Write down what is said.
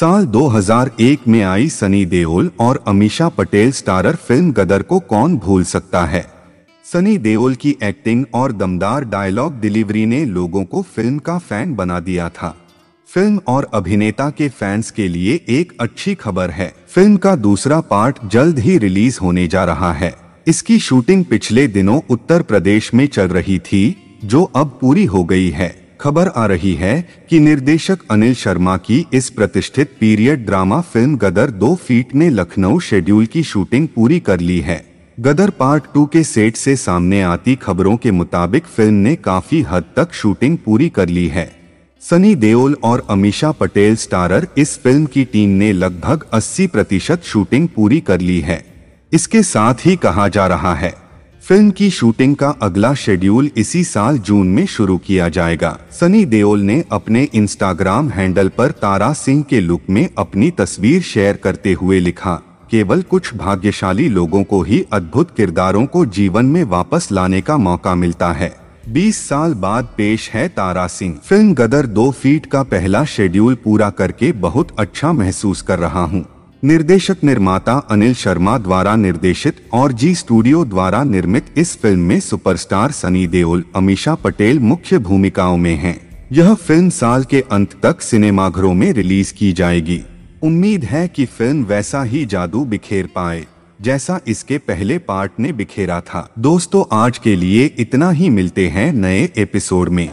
साल 2001 में आई सनी देओल और अमीषा पटेल स्टारर फ़िल्म गदर को कौन भूल सकता है? सनी देओल की एक्टिंग और दमदार डायलॉग डिलीवरी ने लोगों को फ़िल्म का फ़ैन बना दिया था। फ़िल्म और अभिनेता के फैंस के लिए एक अच्छी खबर है। फ़िल्म का दूसरा पार्ट जल्द ही रिलीज़ होने जा रहा है। इसकी शूटिंग पिछले दिनों उत्तर प्रदेश में चल रही थी, जो अब पूरी हो गई है। खबर आ रही है कि निर्देशक अनिल शर्मा की इस प्रतिष्ठित पीरियड ड्रामा फ़िल्म गदर दो फीट ने लखनऊ शेड्यूल की शूटिंग पूरी कर ली है। गदर पार्ट टू के सेट से सामने आती खबरों के मुताबिक फ़िल्म ने काफ़ी हद तक शूटिंग पूरी कर ली है। सनी देओल और अमीशा पटेल स्टारर इस फ़िल्म की टीम ने लगभग 80 प्रतिशत शूटिंग पूरी कर ली है। इसके साथ ही कहा जा रहा है फ़िल्म की शूटिंग का अगला शेड्यूल इसी साल जून में शुरू किया जाएगा। सनी देओल ने अपने इंस्टाग्राम हैंडल पर तारा सिंह के लुक में अपनी तस्वीर शेयर करते हुए लिखा, केवल कुछ भाग्यशाली लोगों को ही अद्भुत किरदारों को जीवन में वापस लाने का मौका मिलता है। 20 साल बाद पेश है तारा सिंह। फ़िल्म गदर दो फीट का पहला शेड्यूल पूरा करके बहुत अच्छा महसूस कर रहा हूँ। निर्देशक निर्माता अनिल शर्मा द्वारा निर्देशित और जी स्टूडियो द्वारा निर्मित इस फ़िल्म में सुपरस्टार सनी देओल अमीशा पटेल मुख्य भूमिकाओं में हैं। यह फ़िल्म साल के अंत तक सिनेमाघरों में रिलीज़ की जाएगी। उम्मीद है कि फ़िल्म वैसा ही जादू बिखेर पाए, जैसा इसके पहले पार्ट ने बिखेरा था। दोस्तों, आज के लिए इतना ही, मिलते हैं नए एपिसोड में।